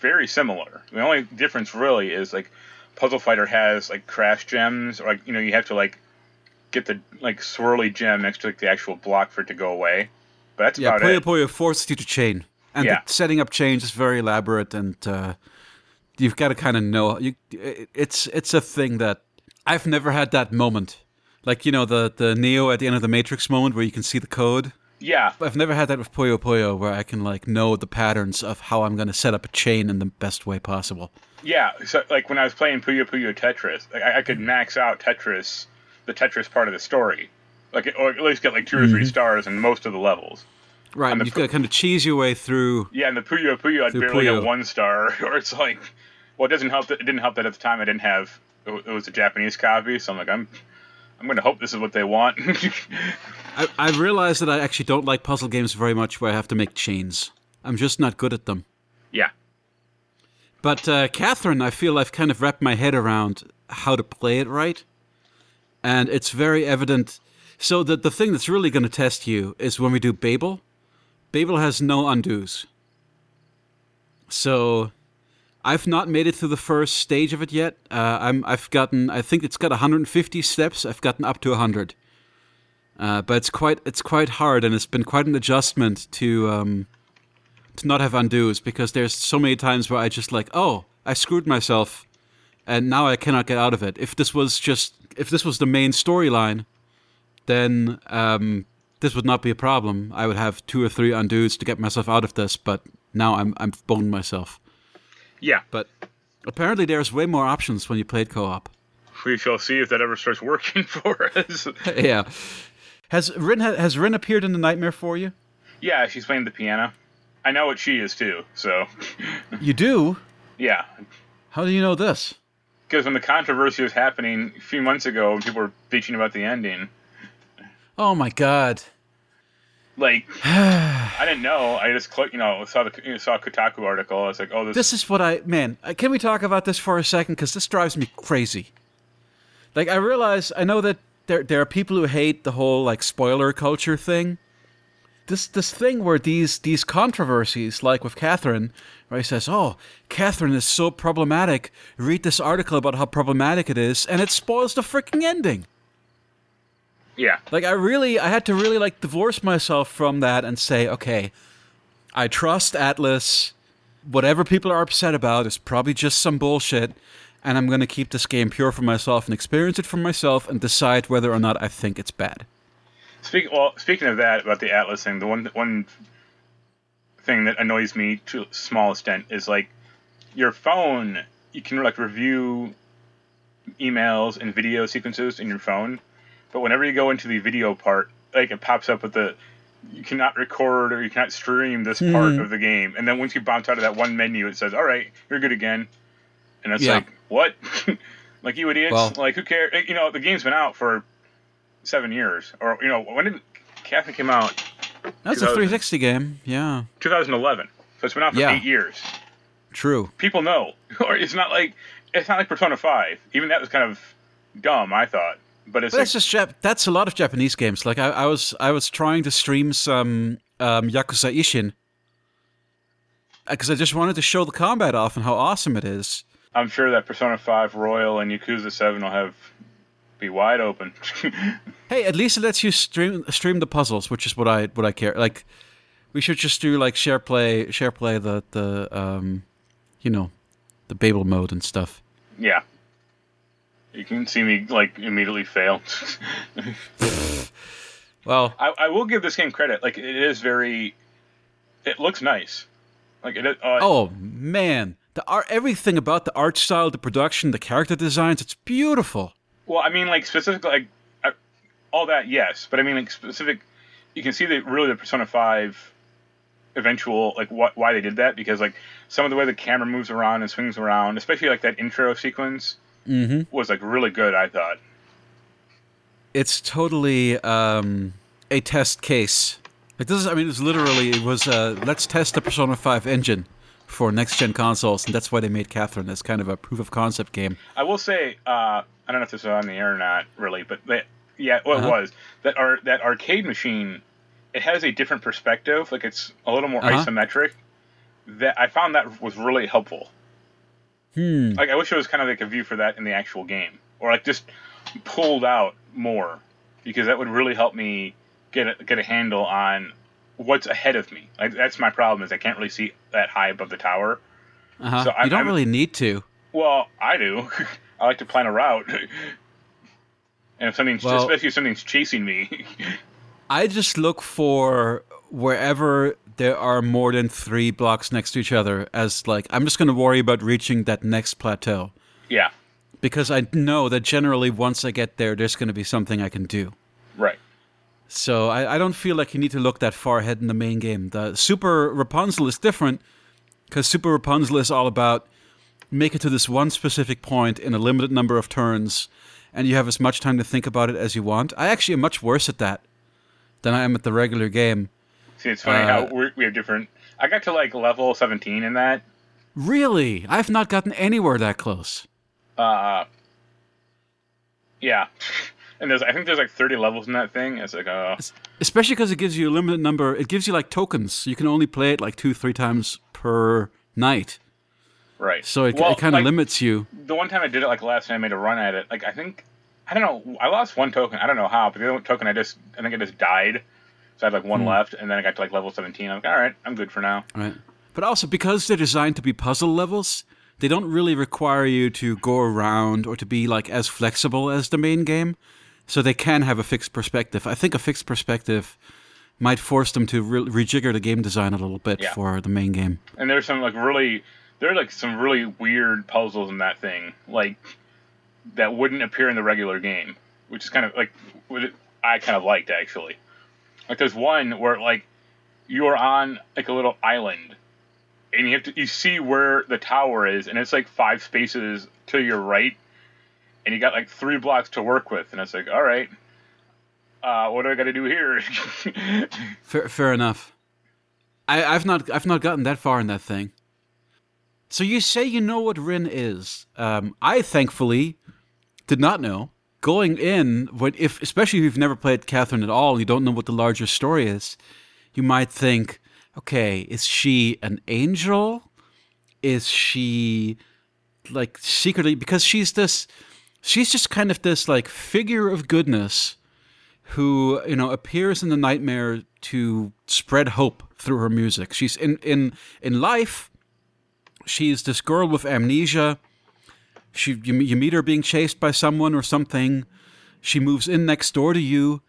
very similar. The only difference really is like Puzzle Fighter has like crash gems, or like you know you have to like get the like swirly gem next to like the actual block for it to go away. But that's Yeah, about Puyo it. Puyo forces you to chain, and Yeah. the setting up chains is very elaborate, and uh, you've got to kind of know. You, it- it's it's a thing that I've never had that moment, like you know the the Neo at the end of the Matrix moment where you can see the code. Yeah, I've never had that with Puyo Puyo where I can like know the patterns of how I'm going to set up a chain in the best way possible. yeah. So like when I was playing Puyo Puyo Tetris, like, I, I could max out Tetris, the Tetris part of the story, like or at least get like 2 or three stars in most of the levels. Right, and you've pu- got to kind of cheese your way through. Yeah, and the Puyo Puyo, I'd barely Puyo. one star, or it's like, well, it doesn't help that it didn't help that at the time I didn't have it it was a Japanese copy, so I'm like, I'm I'm going to hope this is what they want. I, I realized that I actually don't like puzzle games very much where I have to make chains. I'm just not good at them. yeah, But uh, Catherine, I feel I've kind of wrapped my head around how to play it right, and it's very evident. So the the thing that's really going to test you is when we do Babel. Babel has no undos. So I've not made it through the first stage of it yet. Uh, I'm I've gotten I think it's got 150 steps. I've gotten up to 100. Uh, but it's quite it's quite hard, and it's been quite an adjustment to um, to not have undos because there's so many times where I just like, oh, I screwed myself, and now I cannot get out of it. If this was just if this was the main storyline, then um, this would not be a problem. I would have two or three undos to get myself out of this, but now I'm I'm boned myself. yeah. But apparently, there's way more options when you played co-op. We shall see if that ever starts working for us. yeah. Has Rin has Rin appeared in the nightmare for you? yeah, she's playing the piano. I know what she is too, so You do. yeah. How do you know this? Because when the controversy was happening a few months ago, people were bitching about the ending, Oh my god. like I didn't know. I just clicked, you know, saw the you know, saw a Kotaku article. I was like, oh, this. This is what I man. uh, Can we talk about this for a second? Because this drives me crazy. Like I realize, I know that there there are people who hate the whole like spoiler culture thing. This this thing where these these controversies, like with Catherine, where he says, "Oh, Catherine is so problematic. Read this article about how problematic it is, and it spoils the freaking ending." yeah, Like I really, I had to really like divorce myself from that and say, okay, I trust Atlus. Whatever people are upset about is probably just some bullshit, and I'm going to keep this game pure for myself and experience it for myself and decide whether or not I think it's bad. Speak, well, speaking of that, about the Atlus thing, the one one thing that annoys me to a small extent is like your phone. You can like review emails and video sequences in your phone, but whenever you go into the video part, like it pops up with the you cannot record or you cannot stream this part hmm. of the game, and then once you bounce out of that one menu, it says, "All right, you're good again," and it's Yeah. like, what? like you idiots! Well- like who cares? Eh, you know, the game's been out for seven years, or you know, when did Catherine came out? That's a 360 game. Yeah, 2011. So it's been out for Yeah. eight years. true. People know, or it's not like it's not like Persona 5. Even that was kind of dumb, I thought. But it's But like, that's just Jap- that's a lot of Japanese games. Like I, I was I was trying to stream some um, Yakuza Ishin because I just wanted to show the combat off and how awesome it is. I'm sure that Persona 5 Royal and Yakuza 7 will have be wide open. Hey, at least it lets you stream stream the puzzles, which is what I what I care. Like, we should just do like share play, share play the the um, you know, the Babel mode and stuff. yeah. You can see me like immediately fail. Well, I, I will give this game credit. Like it is very, it looks nice. Like it. Uh, oh man, the art, everything about the art style, the production, the character designs, it's beautiful. Well, I mean, like specifically, like I, all that, yes, but I mean, like specific. You can see that really the Persona Five eventual, like what why they did that because like some of the way the camera moves around and swings around, especially like that intro sequence, mm-hmm. was like really good. I thought. It's totally um, a test case. Like this is, I mean, it's literally it was uh, let's test the Persona Five engine for next gen consoles, and that's why they made Catherine as kind of a proof of concept game. I will say, uh, I don't know if this is on the air or not, really, but that, yeah, well, Uh-huh. it was that ar- that arcade machine. It has a different perspective, like it's a little more Uh-huh. isometric. That I found that was really helpful. Hmm. Like I wish it was kind of like a view for that in the actual game, or like just pulled out more, because that would really help me get a, get a handle on what's ahead of me. Like that's my problem is I can't really see that high above the tower. Uh-huh. So I'm- you don't I'm- really need to. Well, I do. I like to plan a route, and if something's Well- especially if something's chasing me. I just look for wherever there are more than three blocks next to each other as like I'm just going to worry about reaching that next plateau Yeah. because I know that generally once I get there, there's going to be something I can do. So I, I don't feel like you need to look that far ahead in the main game. The Super Rapunzel is different because Super Rapunzel is all about make it to this one specific point in a limited number of turns, and you have as much time to think about it as you want. I actually am much worse at that than I am at the regular game. See, it's funny Uh, how we have different. I got to like level 17 in that. Really, I've not gotten anywhere that close. Uh, yeah. And there's, I think there's like 30 levels in that thing. It's like, uh, Especially because it gives you a limited number. It gives you like tokens. You can only play it like two, three times per night. right. So it, Well, it kind of like, limits you. The one time I did it, like last time I made a run at it, like I think, I don't know, I lost one token. I don't know how, but the other token I just, I think I just died. So I had like one left, and then I got to like level 17. I'm like, all right, I'm good for now. Right. But also because they're designed to be puzzle levels, they don't really require you to go around or to be like as flexible as the main game. So they can have a fixed perspective. I think a fixed perspective might force them to re- rejigger the game design a little bit Yeah. for the main game. And there's some like really, there are like some really weird puzzles in that thing, like that wouldn't appear in the regular game, which is kind of like what I kind of liked actually. Like there's one where like you are on like a little island, and you have to you see where the tower is, and it's like five spaces to your right, and you got like three blocks to work with, and it's like all right. Uh, what do I got to do here? Fair, fair enough. I, I've not I've not gotten that far in that thing. So you say you know what Rin is. Um, I thankfully did not know. Going in, what if especially if you've never played Catherine at all, you don't know what the larger story is. You might think, okay, is she an angel? Is she like secretly because she's this she's just kind of this like figure of goodness who you know appears in the nightmare to spread hope through her music. She's in in in life. She's this girl with amnesia. She you, you meet her being chased by someone or something. She moves in next door to you.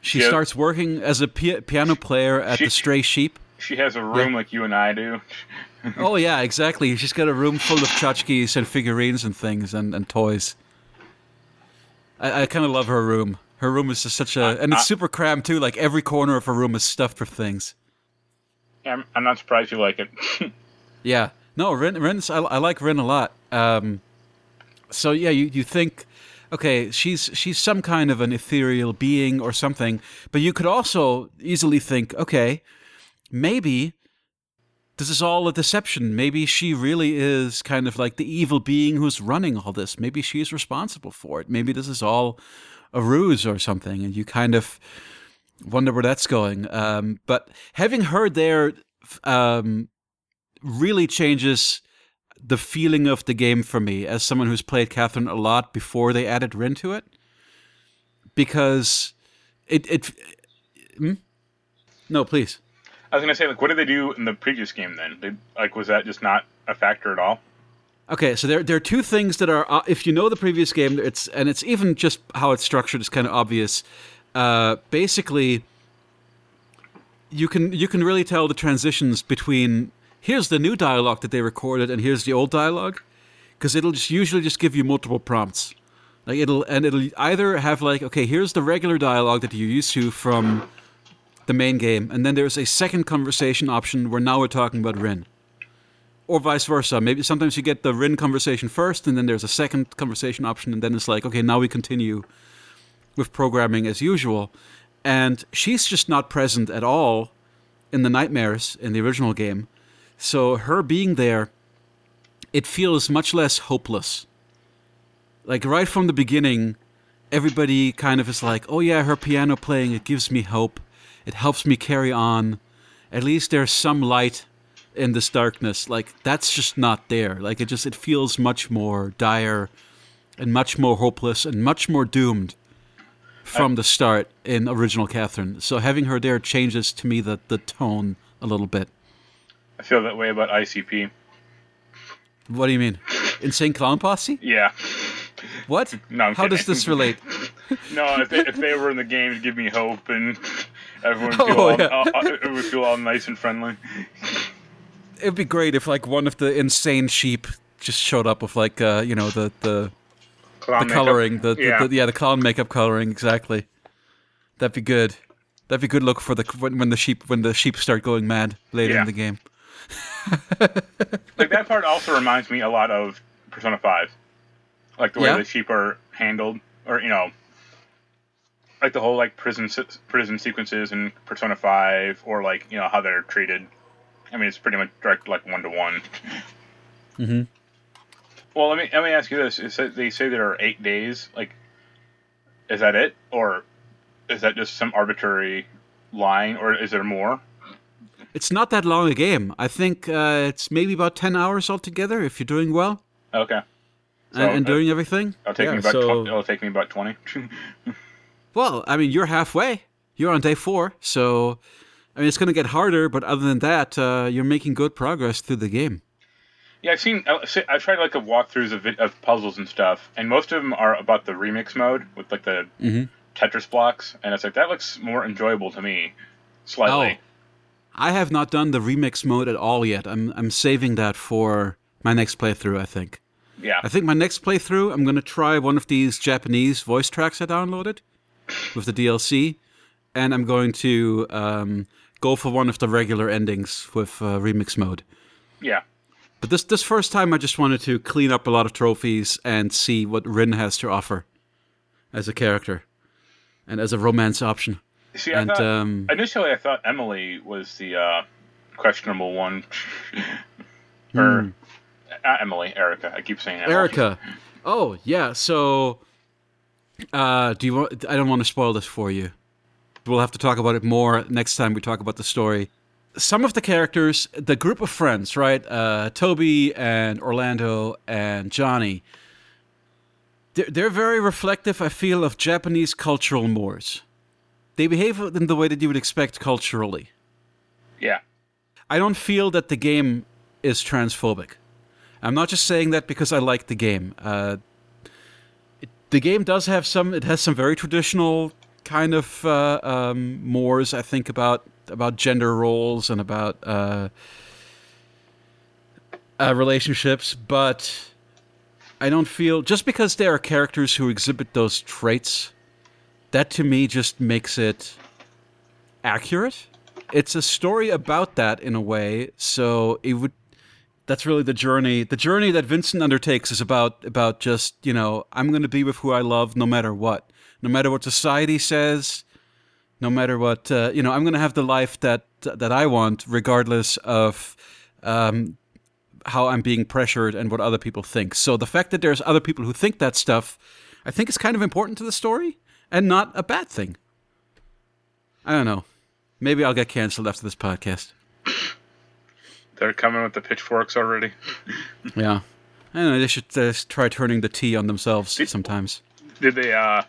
She Yeah. starts working as a pi- piano player at She- the Stray Sheep. she has a room like you and I do. Oh yeah, exactly. She's got a room full of tchotchkes and figurines and things and, and toys. I, I kind of love her room. Her room is just such a, and it's I- super crammed too. Like every corner of her room is stuffed with things. I'm, I'm not surprised you like it. Yeah, no, Rin, Rin's, I, I like Rin a lot. Um, so yeah, you, you think, okay, she's she's some kind of an ethereal being or something, but you could also easily think, okay, maybe this is all a deception. Maybe she really is kind of like the evil being who's running all this. Maybe she's responsible for it. Maybe this is all a ruse or something, and you kind of wonder where that's going. Um, but having her there um, really changes the feeling of the game for me as someone who's played Catherine a lot before they added Rin to it, because it it. Hmm? No, please. I was gonna say, like, what did they do in the previous game? Then, they, like, was that just not a factor at all? Okay, so there there are two things that are uh, if you know the previous game, it's and it's even just how it's structured is kind of obvious. Uh, basically, you can you can really tell the transitions between here's the new dialogue that they recorded and here's the old dialogue because it'll just usually just give you multiple prompts. Like it'll and it'll either have like okay here's the regular dialogue that you're used to from the main game, and then there's a second conversation option where now we're talking about Rin or vice versa. Maybe sometimes you get the Rin conversation first, and then there's a second conversation option, and then it's like, okay, now we continue with programming as usual. And she's just not present at all in the nightmares in the original game. So her being there, it feels much less hopeless. Like right from the beginning, everybody kind of is like, oh yeah, her piano playing, it gives me hope. It helps me carry on. At least there's some light in this darkness. Like that's just not there. Like it just it feels much more dire and much more hopeless and much more doomed from the start in original catherine. So having her there changes to me the, the tone a little bit. I feel that way about ICP. what do you mean? Insane clown posse? Yeah. what? No, I'm how does this relate? No, if they, if they were in the game, it'd give me hope, and everyone would Oh, feel all, yeah. it would feel all nice and friendly. It'd be great if like one of the insane sheep just showed up with like uh, you know the the Clown the coloring, the, the, yeah. the yeah the clown makeup coloring exactly. That'd be good. That'd be good look for the when, when the sheep when the sheep start going mad later Yeah. in the game. like that part also reminds me a lot of Persona Five, like the way Yeah? the sheep are handled, or you know, like the whole like prison prison sequences in Persona Five, or like you know how they're treated. I mean, it's pretty much direct like one to one. Mhm. Well, let me let me ask you this: is that they say there are eight days. Like, is that it, or is that just some arbitrary line, or is there more? It's not that long a game. I think uh, it's maybe about ten hours altogether if you're doing well Okay, and, and uh, doing everything. it'll take Yeah, me about so- tw- it'll take me about twenty. Well, I mean, you're halfway. You're on day four, so I mean, it's going to get harder. But other than that, uh, you're making good progress through the game. Yeah, I've seen. I've tried like a walkthroughs of, of puzzles and stuff, and most of them are about the remix mode with like the Mhm. Tetris blocks, and it's like that looks more enjoyable to me, slightly. Oh. I have not done the remix mode at all yet. I'm I'm saving that for my next playthrough. I think. Yeah, I think my next playthrough, I'm going to try one of these Japanese voice tracks I downloaded with the DLC, and I'm going to um, go for one of the regular endings with uh, remix mode. yeah, But this this first time, I just wanted to clean up a lot of trophies and see what Rin has to offer as a character and as a romance option. See, I thought um, initially I thought Emily was the uh, questionable one, or not Emily, Erica. I keep saying Emily. Hmm. Erica. Oh yeah. So, uh, do you want? I don't want to spoil this for you. We'll have to talk about it more next time we talk about the story. Some of the characters, the group of friends, right? Uh, Toby and Orlando and Johnny. They're, they're very reflective, I feel, of Japanese cultural mores. They behave in the way that you would expect culturally. Yeah, I don't feel that the game is transphobic. I'm not just saying that because I like the game. Uh, the game does have some. It has some very traditional kind of uh, um, mores. I think about about gender roles and about uh, uh, relationships, but I don't feel just because there are characters who exhibit those traits. That to me just makes it accurate it's a story about that in a way so it would that's really the journey. The journey that vincent undertakes is about about just you know i'm going to be with who i love no matter what. No matter what society says no matter what uh, you know i'm going to have the life that that i want regardless of um, how i'm being pressured and what other people think. So the fact that there's other people who think that stuff i think is kind of important to the story and not a bad thing. I don't know. Maybe I'll get canceled after this podcast. They're coming with the pitchforks already. Yeah. I don't know. They should uh, try turning the T on themselves sometimes. Did they? uh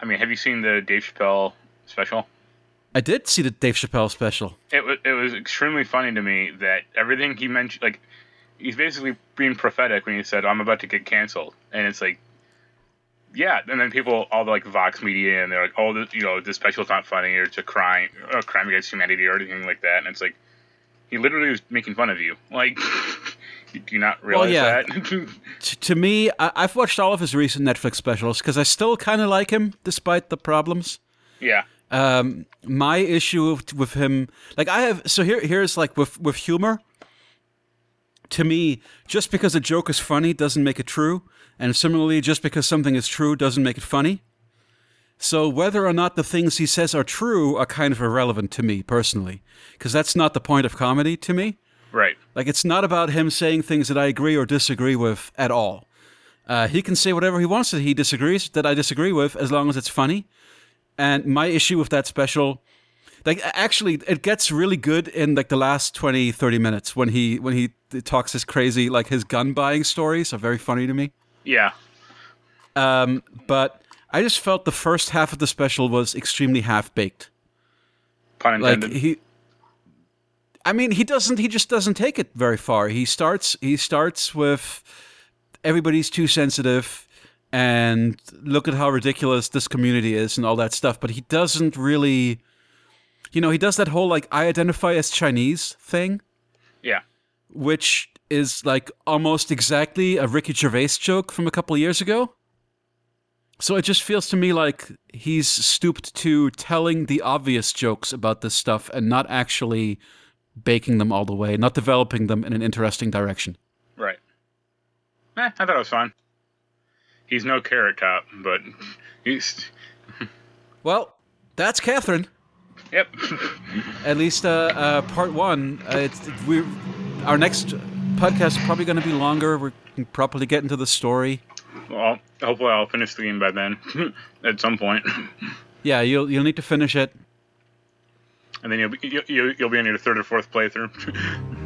I mean, have you seen the Dave Chappelle special? I did see the Dave Chappelle special. it was it was extremely funny to me that everything he mentioned, like he's basically being prophetic when he said, "I'm about to get canceled," and it's like, yeah. And then people, all the like Vox media, and they're like, "Oh, this, you know, this special's not funny, or it's a crime, or a crime against humanity, or anything like that." And it's like, he literally was making fun of you. Like, do you not realize yeah. that? T- to me, I- I've watched all of his recent Netflix specials because I still kind of like him despite the problems. yeah, Um, my issue with, with him, like I have, so here, here's like with with humor. To me, just because a joke is funny doesn't make it true, and similarly, just because something is true doesn't make it funny. So whether or not the things he says are true are kind of irrelevant to me personally, because that's not the point of comedy to me. right. Like it's not about him saying things that I agree or disagree with at all. Uh, he can say whatever he wants that he disagrees that I disagree with, as long as it's funny. And my issue with that special, like actually, it gets really good in like the last 20, 30 minutes when he when he talks his crazy like his gun buying stories are very funny to me. Yeah, Um, but I just felt the first half of the special was extremely half baked. pun like intended. he i mean he doesn't he just doesn't take it very far he starts he starts with everybody's too sensitive and look at how ridiculous this community is and all that stuff. But he doesn't really, you know, he does that whole like I identify as Chinese thing, Yeah. which is like almost exactly a Ricky Gervais joke from a couple of years ago. So it just feels to me like he's stooped to telling the obvious jokes about this stuff and not actually baking them all the way, not developing them in an interesting direction. Right. Eh, I thought it was fine. He's no carrot top, but he's. Well, that's Catherine. Yep. At least uh, uh, part one. Uh, it's, we our next podcast is probably going to be longer. We can properly get into the story. Well, hopefully I'll finish the game by then, at some point, Yeah, you'll you'll need to finish it. and then you'll be you, you, you'll be on your third or fourth playthrough.